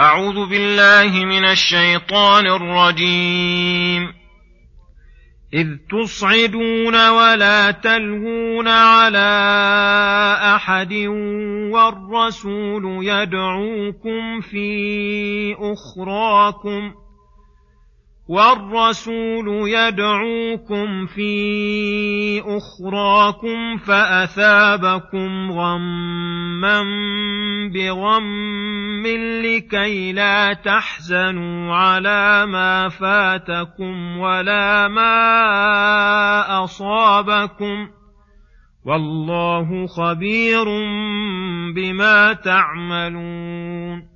أعوذ بالله من الشيطان الرجيم. إذ تصعدون ولا تلهون على أحد والرسول يدعوكم في أخراكم ۖ والرسول يدعوكم في أخراكم فأثابكم غما بغم لكي لا تحزنوا على ما فاتكم ولا ما أصابكم والله خبير بما تعملون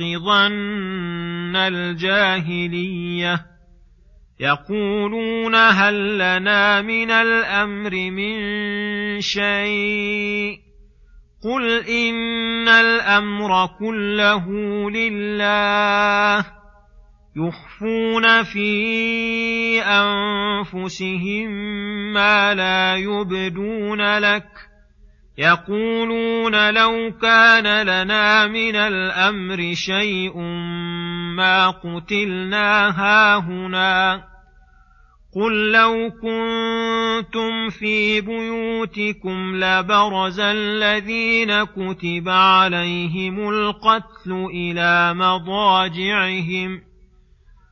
ظن الجاهلية. يقولون هل لنا من الأمر من شيء. قل إن الأمر كله لله. يخفون في أنفسهم ما لا يبدون لك. يقولون لو كان لنا من الأمر شيء ما قتلنا هاهنا. قل لو كنتم في بيوتكم لبرز الذين كتب عليهم القتل إلى مضاجعهم.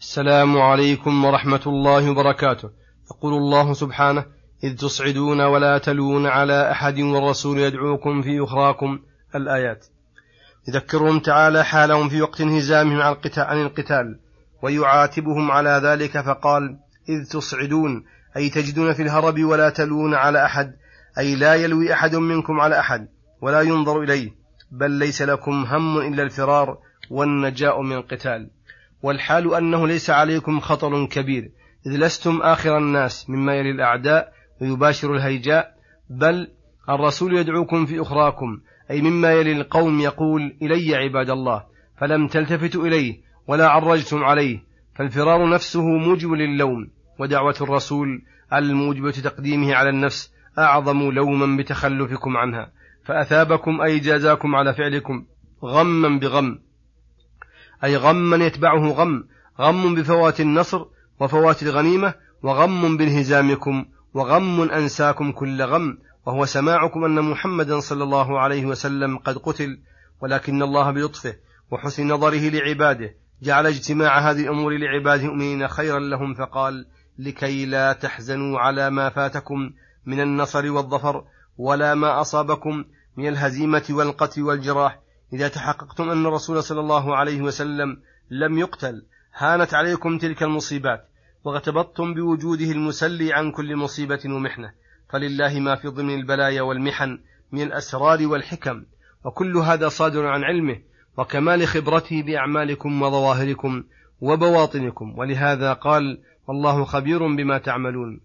السلام عليكم ورحمة الله وبركاته. يقول الله سبحانه إذ تصعدون ولا تلون على أحد والرسول يدعوكم في أخراكم الآيات. يذكرهم تعالى حالهم في وقت انهزامهم عن القتال, ويعاتبهم على ذلك فقال إذ تصعدون أي تجدون في الهرب ولا تلون على أحد أي لا يلوي أحد منكم على أحد ولا ينظر إليه بل ليس لكم هم إلا الفرار والنجاء من القتال. والحال أنه ليس عليكم خطر كبير إذ لستم آخر الناس مما يلي الأعداء ويباشر الهيجاء بل الرسول يدعوكم في أخراكم أي مما يلي القوم يقول إلي عباد الله فلم تلتفتوا إليه ولا عرجتم عليه فالفرار نفسه موجب للوم ودعوة الرسول الموجبة تقديمه على النفس أعظم لوما بتخلفكم عنها فأثابكم أي جازاكم على فعلكم غما بغم. أي غما يتبعه غم غم بفوات النصر وفوات الغنيمة وغم بانهزامكم وغم أنساكم كل غم وهو سماعكم أن محمدا صلى الله عليه وسلم قد قتل ولكن الله بلطفه وحسن نظره لعباده جعل اجتماع هذه الأمور لعباده المؤمنين خيرا لهم فقال لكي لا تحزنوا على ما فاتكم من النصر والظفر ولا ما أصابكم من الهزيمة والقتل والجراح إذا تحققتم أن الرسول صلى الله عليه وسلم لم يقتل هانت عليكم تلك المصيبات واغتبطتم بوجوده المسلي عن كل مصيبة ومحنة. فلله ما في ضمن البلايا والمحن من الأسرار والحكم وكل هذا صادر عن علمه وكمال خبرته بأعمالكم وظواهركم وبواطنكم. ولهذا قال والله خبير بما تعملون.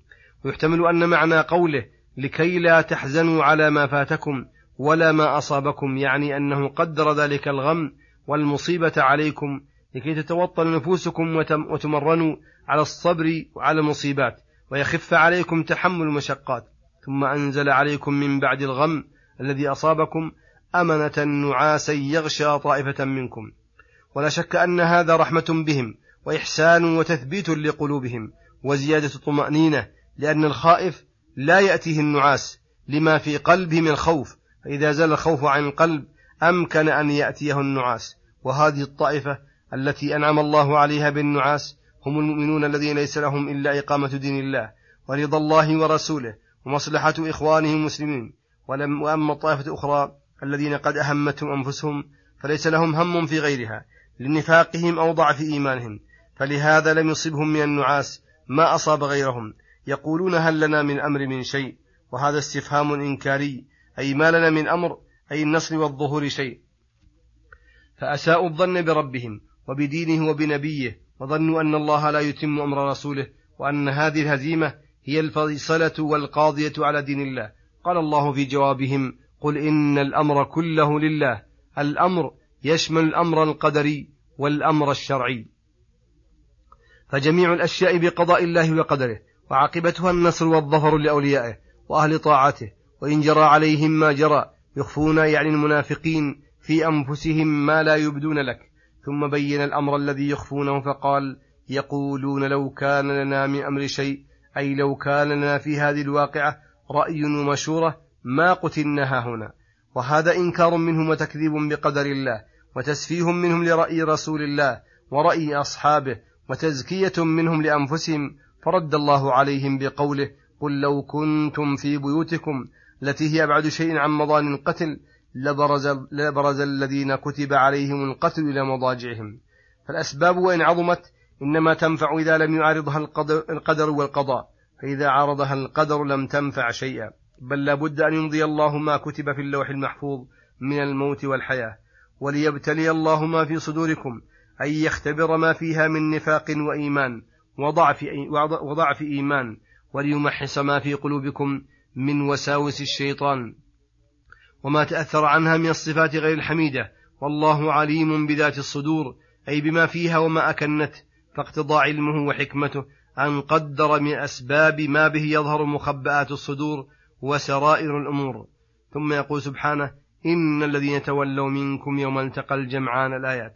ويحتمل أن معنى قوله لكي لا تحزنوا على ما فاتكم ولا ما أصابكم يعني أنه قدر ذلك الغم والمصيبة عليكم لكي تتوطن نفوسكم وتمرنوا على الصبر وعلى المصيبات ويخف عليكم تحمل المشقات. ثم أنزل عليكم من بعد الغم الذي أصابكم أمنة نعاسا يغشى طائفة منكم. ولا شك أن هذا رحمة بهم وإحسان وتثبيت لقلوبهم وزيادة طمأنينة لأن الخائف لا يأتيه النعاس لما في قلبه من خوف فإذا زال الخوف عن القلب أمكن أن يأتيه النعاس. وهذه الطائفة التي أنعم الله عليها بالنعاس هم المؤمنون الذين ليس لهم إلا إقامة دين الله ورضا الله ورسوله ومصلحة إخوانهم المسلمين. ولم وأما الطائفة الأخرى الذين قد أهمتهم أنفسهم فليس لهم هم في غيرها لنفاقهم أو ضعف إيمانهم. فلهذا لم يصبهم من النعاس ما أصاب غيرهم. يقولون هل لنا من أمر من شيء؟ وهذا استفهام إنكاري. أي ما لنا من أمر أي النصر والظهور شيء. فأساءوا الظن بربهم وبدينه وبنبيه وظنوا أن الله لا يتم أمر رسوله وأن هذه الهزيمة هي الفيصلة والقاضية على دين الله. قال الله في جوابهم قل إن الأمر كله لله الأمر يشمل الأمر القدري والأمر الشرعي. فجميع الأشياء بقضاء الله وقدره وعاقبتها النصر والظفر لأوليائه وأهل طاعته وإن جرى عليهم ما جرى يخفون يعني المنافقين في أنفسهم ما لا يبدون لك. ثم بين الأمر الذي يخفونه فقال يقولون لو كان لنا من أمر شيء أي لو كان لنا في هذه الواقعة رأي ومشورة ما قتلنا هنا. وهذا إنكار منهم وتكذيب بقدر الله وتسفيه منهم لرأي رسول الله ورأي أصحابه وتزكية منهم لأنفسهم. فرد الله عليهم بقوله قل لو كنتم في بيوتكم التي هي أبعد شيء عن مضان القتل لبرز, لبرز الذين كتب عليهم القتل إلى مضاجعهم. فالأسباب وإن عظمت إنما تنفع إذا لم يعارضها القدر والقضاء. فإذا عارضها القدر لم تنفع شيئا. بل لابد أن يمضي الله ما كتب في اللوح المحفوظ من الموت والحياة. وليبتلي الله ما في صدوركم أي يختبر ما فيها من نفاق وإيمان وضعف, وضعف إيمان وليمحص ما في قلوبكم من وساوس الشيطان وما تأثر عنها من الصفات غير الحميدة والله عليم بذات الصدور أي بما فيها وما أكنت فاقتضى علمه وحكمته أن قدر من أسباب ما به يظهر مخبآت الصدور وسرائر الأمور. ثم يقول سبحانه إن الذين تولوا منكم يوم التقى الجمعان الآيات.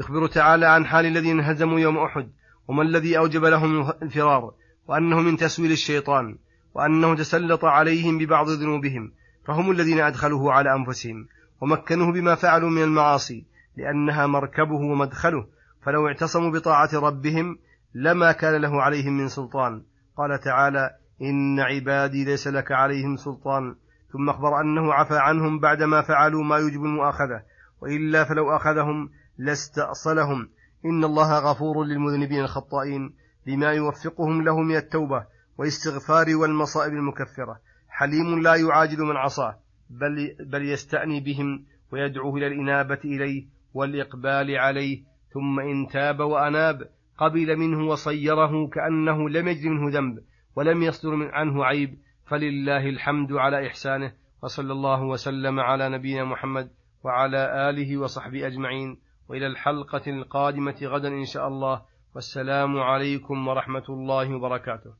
يخبر تعالى عن حال الذين هزموا يوم أحد وما الذي أوجب لهم الفرار وأنه من تسويل الشيطان. وأنه تسلط عليهم ببعض ذنوبهم فهم الذين أدخلوه على أنفسهم ومكنوه بما فعلوا من المعاصي لأنها مركبه ومدخله فلو اعتصموا بطاعة ربهم لما كان له عليهم من سلطان. قال تعالى إن عبادي ليس لك عليهم سلطان. ثم أخبر أنه عفى عنهم بعدما فعلوا ما يوجب المؤاخذة وإلا فلو أخذهم لاستأصلهم إن الله غفور للمذنبين الخطائين بما يوفقهم له من التوبة والاستغفار والمصائب المكفرة. حليم لا يعاجل من عصاه بل, بل يستأني بهم ويدعوه إلى الإنابة إليه والإقبال عليه. ثم إن تاب وأناب قبل منه وصيره كأنه لم يجد منه ذنب ولم يصدر من عنه عيب. فلله الحمد على إحسانه وصلى الله وسلم على نبينا محمد وعلى آله وصحبه أجمعين. وإلى الحلقة القادمة غدا إن شاء الله. والسلام عليكم ورحمة الله وبركاته.